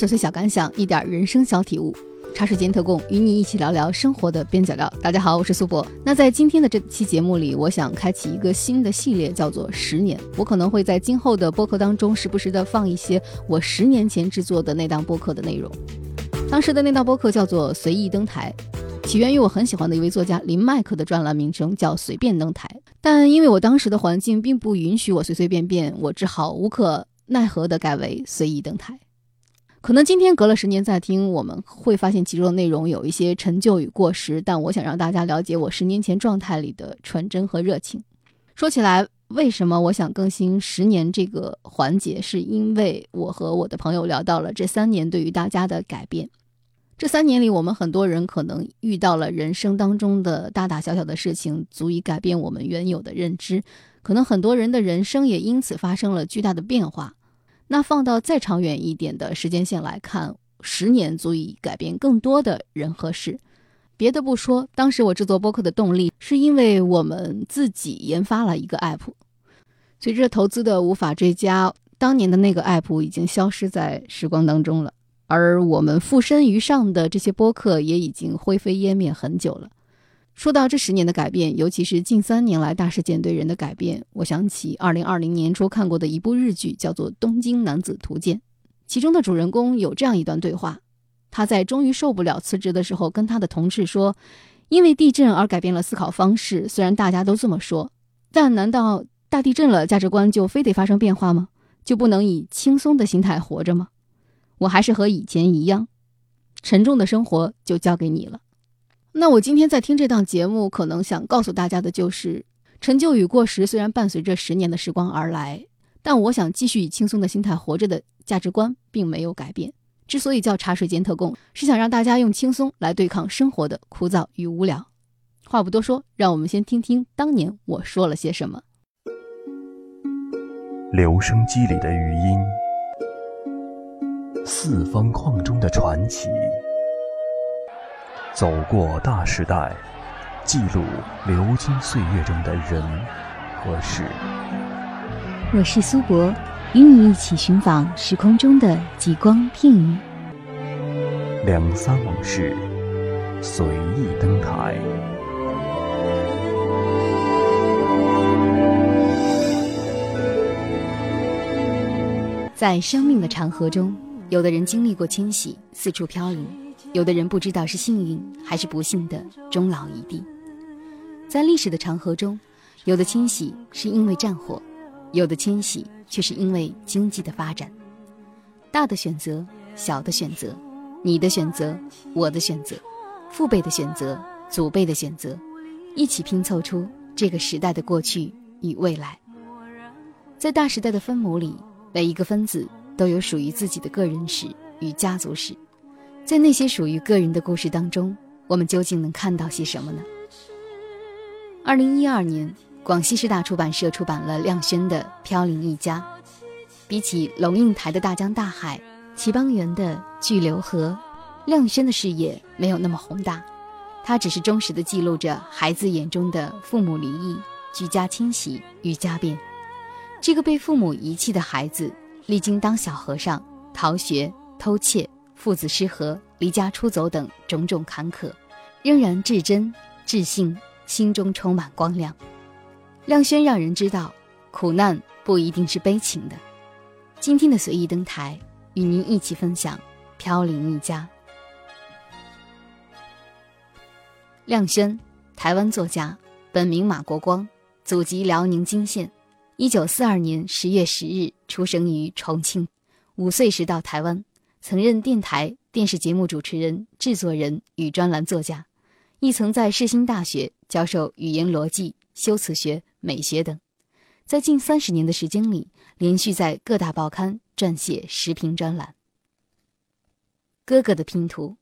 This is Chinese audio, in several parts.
琐碎小感想，一点人生小体悟。茶水间特供，与你一起聊聊生活的边角料。大家好，我是苏博。那在今天的这期节目里，我想开启一个新的系列，叫做“十年”。我可能会在今后的播客当中，时不时的放一些我十年前制作的那档播客的内容。当时的那档播客叫做“随意登台”，起源于我很喜欢的一位作家林麦克的专栏名称叫“随便登台”。但因为我当时的环境并不允许我随随便便，我只好无可奈何的改为“随意登台”。可能今天隔了十年再听，我们会发现其中的内容有一些陈旧与过时。但我想让大家了解我十年前状态里的纯真和热情。说起来，为什么我想更新十年这个环节，是因为我和我的朋友聊到了这三年对于大家的改变。这三年里，我们很多人可能遇到了人生当中的大大小小的事情，足以改变我们原有的认知。可能很多人的人生也因此发生了巨大的变化。那放到再长远一点的时间线来看，十年足以改变更多的人和事。别的不说，当时我制作播客的动力，是因为我们自己研发了一个 app。随着投资的无法追加，当年的那个 app 已经消失在时光当中了，而我们附身于上的这些播客也已经灰飞烟灭很久了。说到这十年的改变，尤其是近三年来大事件对人的改变，我想起二零二零年初看过的一部日剧，叫做《东京男子图鉴》。其中的主人公有这样一段对话：他在终于受不了辞职的时候，跟他的同事说：“因为地震而改变了思考方式。虽然大家都这么说，但难道大地震了，价值观就非得发生变化吗？就不能以轻松的心态活着吗？我还是和以前一样，沉重的生活就交给你了。”那我今天在听这档节目，可能想告诉大家的就是，陈旧与过时虽然伴随着十年的时光而来，但我想继续以轻松的心态活着的价值观并没有改变。之所以叫茶水间特供，是想让大家用轻松来对抗生活的枯燥与无聊。话不多说，让我们先听听当年我说了些什么。留声机里的余音，四方框中的传奇。走过大时代，记录流金岁月中的人和事。我是苏博，与你一起寻访时空中的极光片语。两三往事，随意登台。在生命的长河中，有的人经历过迁徙，四处飘零。有的人不知道是幸运还是不幸的终老一地，在历史的长河中，有的迁徙是因为战火，有的迁徙却是因为经济的发展。大的选择，小的选择，你的选择，我的选择，父辈的选择，祖辈的选择，一起拼凑出这个时代的过去与未来。在大时代的分母里，每一个分子都有属于自己的个人史与家族史。在那些属于个人的故事当中，我们究竟能看到些什么呢？二零一二年，广西师大出版社出版了亮轩的《飘零一家》。比起龙应台的《大江大海》，齐邦媛的《巨流河》，亮轩的视野没有那么宏大，他只是忠实的记录着孩子眼中的父母离异、居家迁徙与家变。这个被父母遗弃的孩子，历经当小和尚、逃学、偷窃。父子失和、离家出走等种种坎坷，仍然至真、至信，心中充满光亮。亮轩让人知道，苦难不一定是悲情的。今天的随意登台，与您一起分享《飘零一家》。亮轩，台湾作家，本名马国光，祖籍辽宁金县，一九四二年十月十日出生于重庆，五岁时到台湾。曾任电台、电视节目主持人、制作人与专栏作家，亦曾在世新大学教授语言逻辑、修辞学、美学等。在近三十年的时间里，连续在各大报刊撰写时评专栏。哥哥的拼图。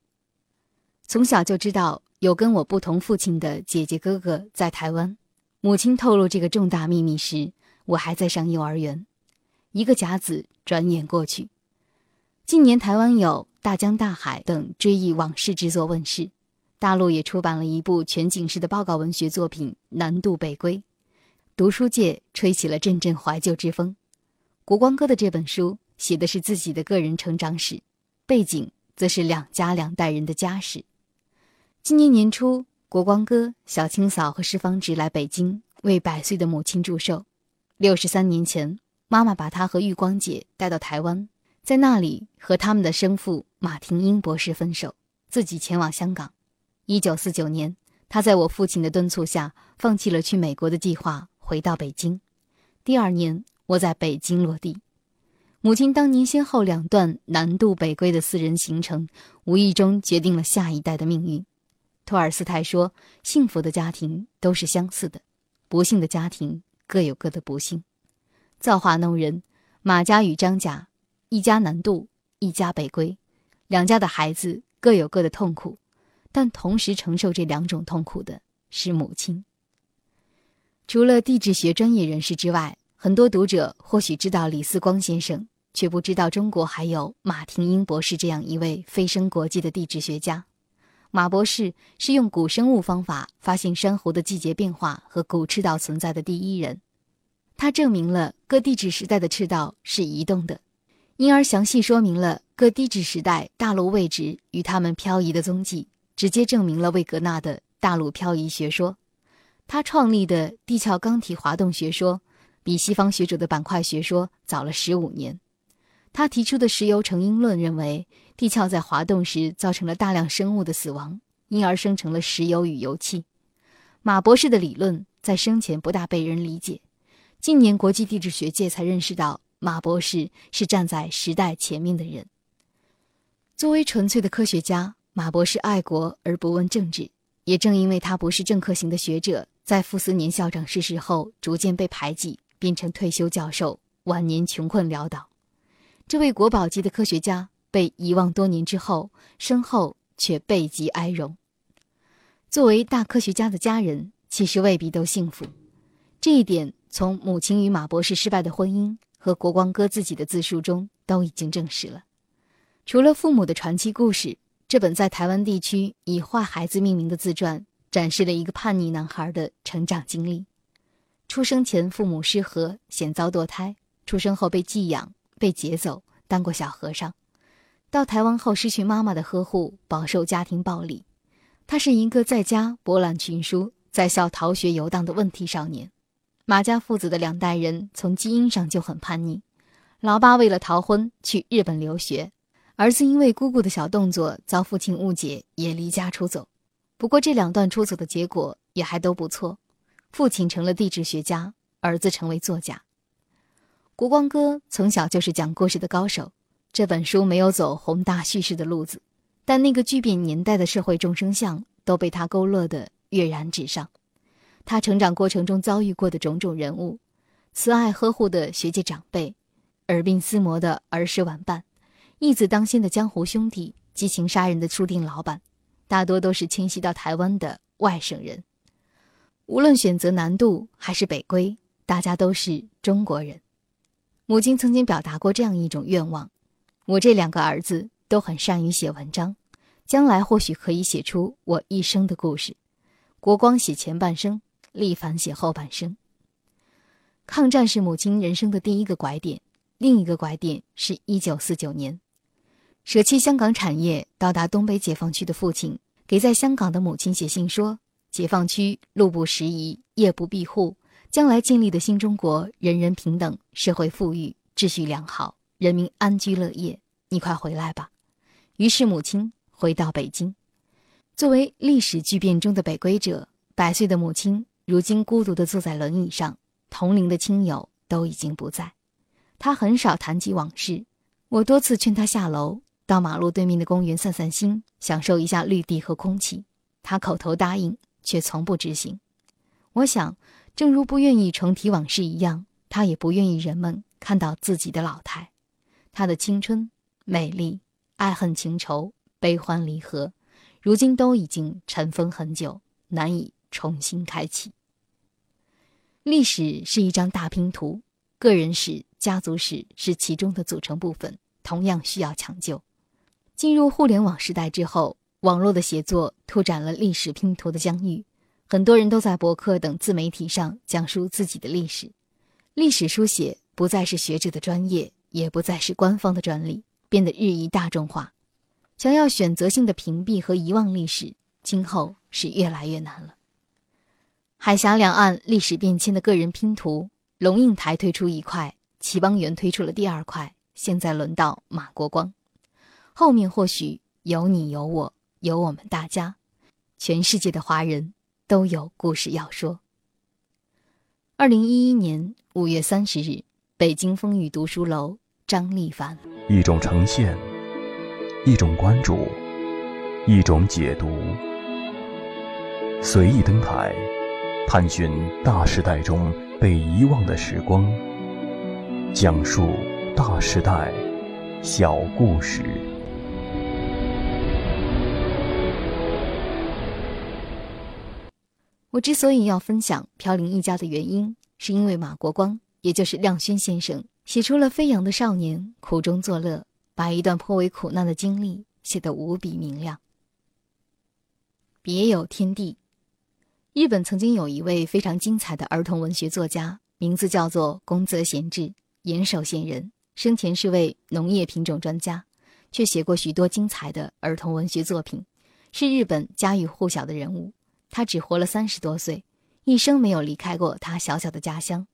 从小就知道有跟我不同父亲的姐姐哥哥在台湾。母亲透露这个重大秘密时，我还在上幼儿园。一个甲子转眼过去。近年，台湾有《大江大海》等追忆往事之作问世，大陆也出版了一部全景式的报告文学作品《南渡北归》，读书界吹起了阵阵怀旧之风。国光哥的这本书写的是自己的个人成长史，背景则是两家两代人的家事。今年年初，国光哥、小青嫂和施方直来北京为百岁的母亲祝寿。六十三年前，妈妈把他和玉光姐带到台湾，在那里和他们的生父马廷英博士分手，自己前往香港。一九四九年，他在我父亲的敦促下，放弃了去美国的计划，回到北京。第二年，我在北京落地。母亲当年先后两段南渡北归的私人行程，无意中决定了下一代的命运。托尔斯泰说：“幸福的家庭都是相似的，不幸的家庭各有各的不幸。”造化弄人，马家与张家一家南渡，一家北归，两家的孩子各有各的痛苦，但同时承受这两种痛苦的是母亲。除了地质学专业人士之外，很多读者或许知道李四光先生，却不知道中国还有马廷英博士这样一位飞升国际的地质学家。马博士是用古生物方法发现珊瑚的季节变化和古赤道存在的第一人。他证明了各地质时代的赤道是移动的，因而详细说明了各地质时代大陆位置与它们漂移的踪迹，直接证明了魏格纳的大陆漂移学说。他创立的地壳钢体滑动学说。比西方学者的板块学说早了十五年。他提出的石油成因论认为，地壳在滑动时造成了大量生物的死亡，因而生成了石油与油气。马博士的理论在生前不大被人理解，近年国际地质学界才认识到马博士是站在时代前面的人。作为纯粹的科学家，马博士爱国而不问政治。也正因为他不是政客型的学者，在傅斯年校长逝世后，逐渐被排挤。变成退休教授，晚年穷困潦倒。这位国宝级的科学家被遗忘多年之后，身后却背极哀荣。作为大科学家的家人，其实未必都幸福。这一点从母亲与马博士失败的婚姻和国光哥自己的自述中都已经证实了。除了父母的传奇故事，这本在台湾地区以“坏孩子”命名的自传，展示了一个叛逆男孩的成长经历。出生前父母失和，险遭堕胎；出生后被寄养，被劫走，当过小和尚。到台湾后失去妈妈的呵护，饱受家庭暴力。他是一个在家博览群书，在校逃学游荡的问题少年。马家父子的两代人从基因上就很叛逆。老爸为了逃婚去日本留学，儿子因为姑姑的小动作遭父亲误解，也离家出走。不过这两段出走的结果也还都不错。父亲成了地质学家，儿子成为作家。国光哥从小就是讲故事的高手。这本书没有走宏大叙事的路子，但那个巨变年代的社会众生相都被他勾勒得跃然纸上。他成长过程中遭遇过的种种人物，慈爱呵护的学界长辈，耳鬓厮磨的儿时玩伴，义字当先的江湖兄弟，激情杀人的书店老板，大多都是迁徙到台湾的外省人。无论选择南渡还是北归，大家都是中国人。母亲曾经表达过这样一种愿望：我这两个儿子都很善于写文章，将来或许可以写出我一生的故事。国光写前半生，力凡写后半生。抗战是母亲人生的第一个拐点，另一个拐点是一九四九年，舍弃香港产业到达东北解放区的父亲，给在香港的母亲写信说。解放区路不拾遗，夜不闭户，将来建立的新中国，人人平等，社会富裕，秩序良好，人民安居乐业。你快回来吧。于是母亲回到北京。作为历史巨变中的北归者，百岁的母亲如今孤独地坐在轮椅上，同龄的亲友都已经不在。他很少谈及往事。我多次劝他下楼，到马路对面的公园散散心，享受一下绿地和空气。他口头答应。却从不执行。我想，正如不愿意重提往事一样，他也不愿意人们看到自己的老态。他的青春、美丽、爱恨情仇、悲欢离合，如今都已经尘封很久，难以重新开启。历史是一张大拼图，个人史、家族史是其中的组成部分，同样需要抢救。进入互联网时代之后。网络的写作拓展了历史拼图的疆域，很多人都在博客等自媒体上讲述自己的历史。历史书写不再是学者的专业，也不再是官方的专利，变得日益大众化。想要选择性的屏蔽和遗忘历史，今后是越来越难了。海峡两岸历史变迁的个人拼图，龙应台推出一块，齐邦媛推出了第二块，现在轮到马国光，后面或许有你有我有我们大家，全世界的华人都有故事要说。二零一一年五月三十日，北京风雨读书楼，张立凡。一种呈现，一种关注，一种解读，随意登台，探寻大时代中被遗忘的时光，讲述大时代小故事。我之所以要分享《飘零一家》的原因，是因为马国光，也就是亮轩先生，写出了飞扬的少年苦中作乐，把一段颇为苦难的经历写得无比明亮。别有天地，日本曾经有一位非常精彩的儿童文学作家，名字叫做宫泽贤治，岩手县人，生前是位农业品种专家，却写过许多精彩的儿童文学作品，是日本家喻户晓的人物。他只活了三十多岁，一生没有离开过他小小的家乡，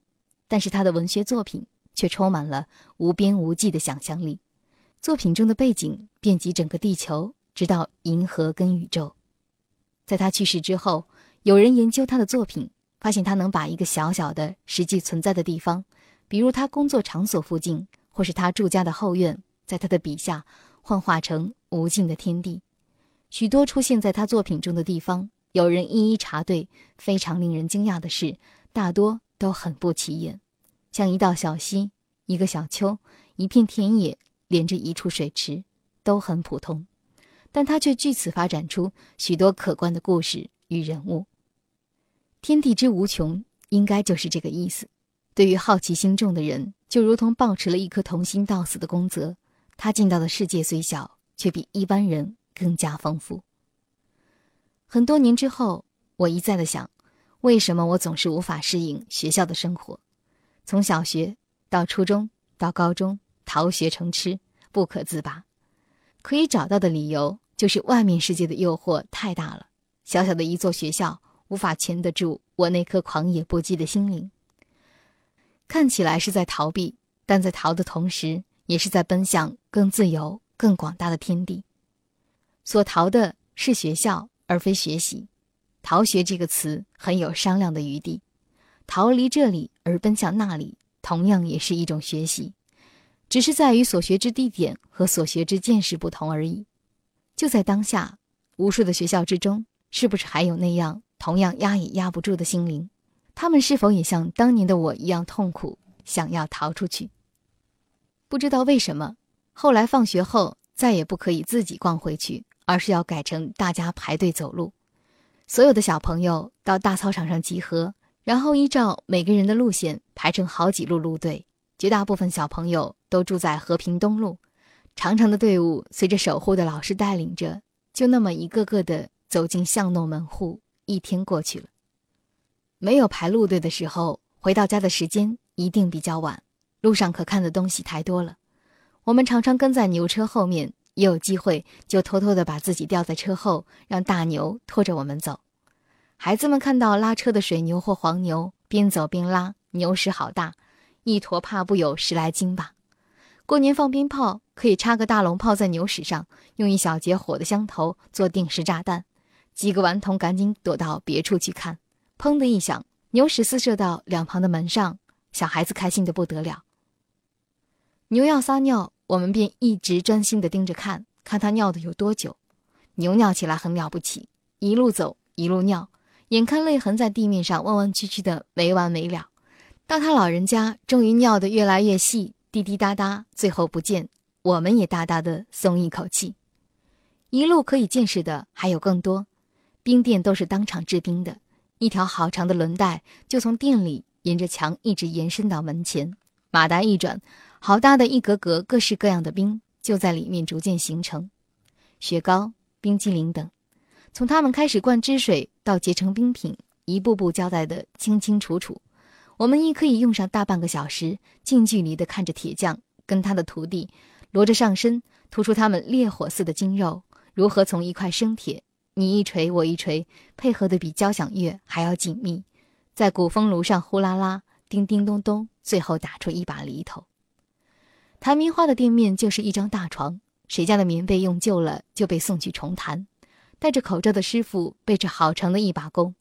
但是他的文学作品却充满了无边无际的想象力。作品中的背景遍及整个地球，直到银河跟宇宙。在他去世之后，有人研究他的作品，发现他能把一个小小的实际存在的地方，比如他工作场所附近，或是他住家的后院，在他的笔下幻化成无尽的天地。许多出现在他作品中的地方。有人一一查对，非常令人惊讶的是，大多都很不起眼，像一道小溪、一个小丘、一片田野，连着一处水池，都很普通，但他却据此发展出许多可观的故事与人物。天地之无穷，应该就是这个意思。对于好奇心重的人，就如同抱持了一颗童心到死的公泽，他见到的世界虽小，却比一般人更加丰富。很多年之后，我一再的想，为什么我总是无法适应学校的生活？从小学到初中到高中，逃学成痴，不可自拔。可以找到的理由就是外面世界的诱惑太大了，小小的一座学校无法钳得住我那颗狂野不羁的心灵。看起来是在逃避，但在逃的同时，也是在奔向更自由、更广大的天地。所逃的是学校。而非学习，逃学这个词很有商量的余地。逃离这里而奔向那里，同样也是一种学习，只是在于所学之地点和所学之见识不同而已。就在当下，无数的学校之中，是不是还有那样同样压也压不住的心灵？他们是否也像当年的我一样痛苦，想要逃出去？不知道为什么，后来放学后再也不可以自己逛回去。而是要改成大家排队走路，所有的小朋友到大操场上集合，然后依照每个人的路线排成好几路路队。绝大部分小朋友都住在和平东路，长长的队伍随着守护的老师带领着，就那么一个个的走进巷弄门户。一天过去了，没有排路队的时候，回到家的时间一定比较晚，路上可看的东西太多了。我们常常跟在牛车后面。一有机会，就偷偷的把自己吊在车后，让大牛拖着我们走。孩子们看到拉车的水牛或黄牛，边走边拉，牛屎好大，一坨怕不有十来斤吧。过年放鞭炮，可以插个大龙炮在牛屎上，用一小节火的香头做定时炸弹。几个顽童赶紧躲到别处去看，砰的一响，牛屎四射到两旁的门上，小孩子开心的不得了。牛要撒尿。我们便一直专心的盯着看，看他尿的有多久。牛尿起来很了不起，一路走一路尿，眼看泪痕在地面上弯弯曲曲的没完没了。到他老人家终于尿得越来越细，滴滴答答，最后不见，我们也大大的松一口气。一路可以见识的还有更多，冰店都是当场制冰的，一条好长的轮带就从店里沿着墙一直延伸到门前，马达一转。好大的一格格各式各样的冰就在里面逐渐形成，雪糕、冰激凌等，从他们开始灌汁水到结成冰品，一步步交代的清清楚楚。我们亦可以用上大半个小时，近距离的看着铁匠跟他的徒弟，罗着上身，突出他们烈火似的筋肉如何从一块生铁，你一锤我一锤，配合的比交响乐还要紧密，在鼓风炉上呼啦啦、叮叮咚咚，最后打出一把犁头。弹棉花的店面就是一张大床，谁家的棉被用旧了就被送去重弹。戴着口罩的师傅背着好长的一把弓，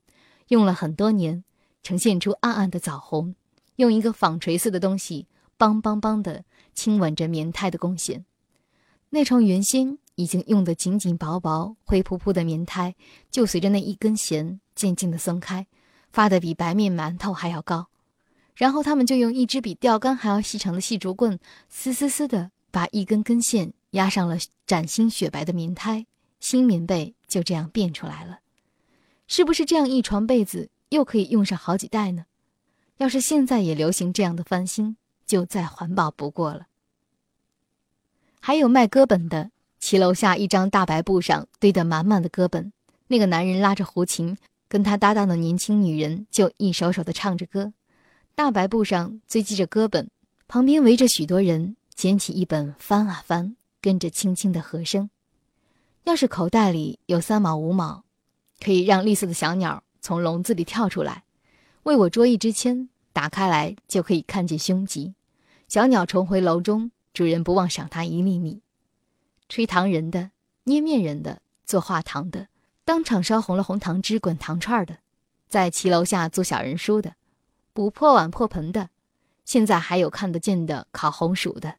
用了很多年，呈现出暗暗的枣红，用一个纺锤似的东西，梆梆梆的亲吻着棉胎的弓弦。那床原先已经用得紧紧薄薄、灰扑扑的棉胎，就随着那一根弦渐渐的松开，发得比白面馒头还要高。然后他们就用一支比钓竿还要细长的细竹棍，嘶嘶嘶的把一根根线压上了崭新雪白的棉胎，新棉被。就这样变出来了，是不是这样一床被子又可以用上好几代呢？要是现在也流行这样的翻新，就再环保不过了。还有卖歌本的，骑楼下一张大白布上堆得满满的歌本，那个男人拉着胡琴，跟他搭档的年轻女人就一首首的唱着歌，大白布上堆积着歌本，旁边围着许多人，捡起一本翻啊翻，跟着轻轻的和声。要是口袋里有三毛五毛，可以让绿色的小鸟从笼子里跳出来，为我捉一支签，打开来就可以看见凶吉。小鸟重回楼中，主人不忘赏它一粒米。吹糖人的，捏面人的，做画糖的，当场烧红了红糖汁滚糖串的，在骑楼下做小人书的，补破碗破盆的，现在还有看得见的烤红薯的，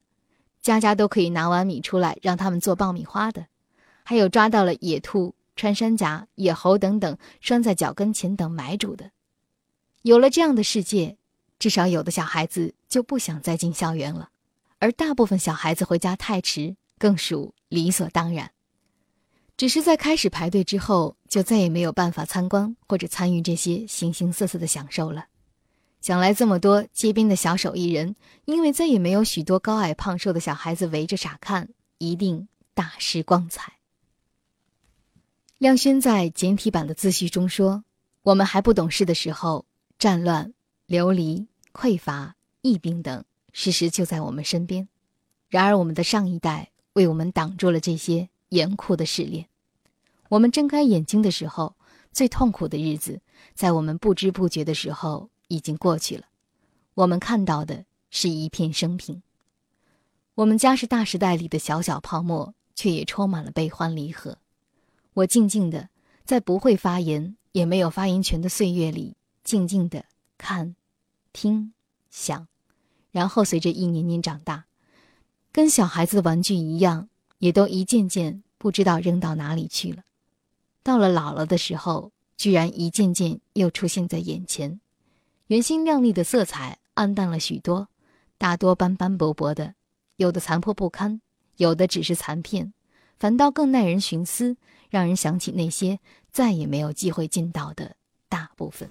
家家都可以拿碗米出来让他们做爆米花的。还有抓到了野兔、穿山甲、野猴等等拴在脚跟前等买主的，有了这样的世界，至少有的小孩子就不想再进校园了，而大部分小孩子回家太迟，更属理所当然。只是在开始排队之后，就再也没有办法参观或者参与这些形形色色的享受了。想来这么多街边的小手艺人，因为再也没有许多高矮胖瘦的小孩子围着傻看，一定大失光彩。亮轩在简体版的自序中说：“我们还不懂事的时候，战乱、流离、匮乏、疫病等事实就在我们身边。然而，我们的上一代为我们挡住了这些严酷的试炼。我们睁开眼睛的时候，最痛苦的日子，在我们不知不觉的时候已经过去了。我们看到的是一片生平。我们家是大时代里的小小泡沫，却也充满了悲欢离合。”我静静的，在不会发言也没有发言权的岁月里，静静的看、听、想，然后随着一年年长大，跟小孩子的玩具一样，也都一件件不知道扔到哪里去了。到了老了的时候，居然一件件又出现在眼前，原先亮丽的色彩暗淡了许多，大多斑斑驳驳的，有的残破不堪，有的只是残片，反倒更耐人寻思。让人想起那些再也没有机会见到的大部分。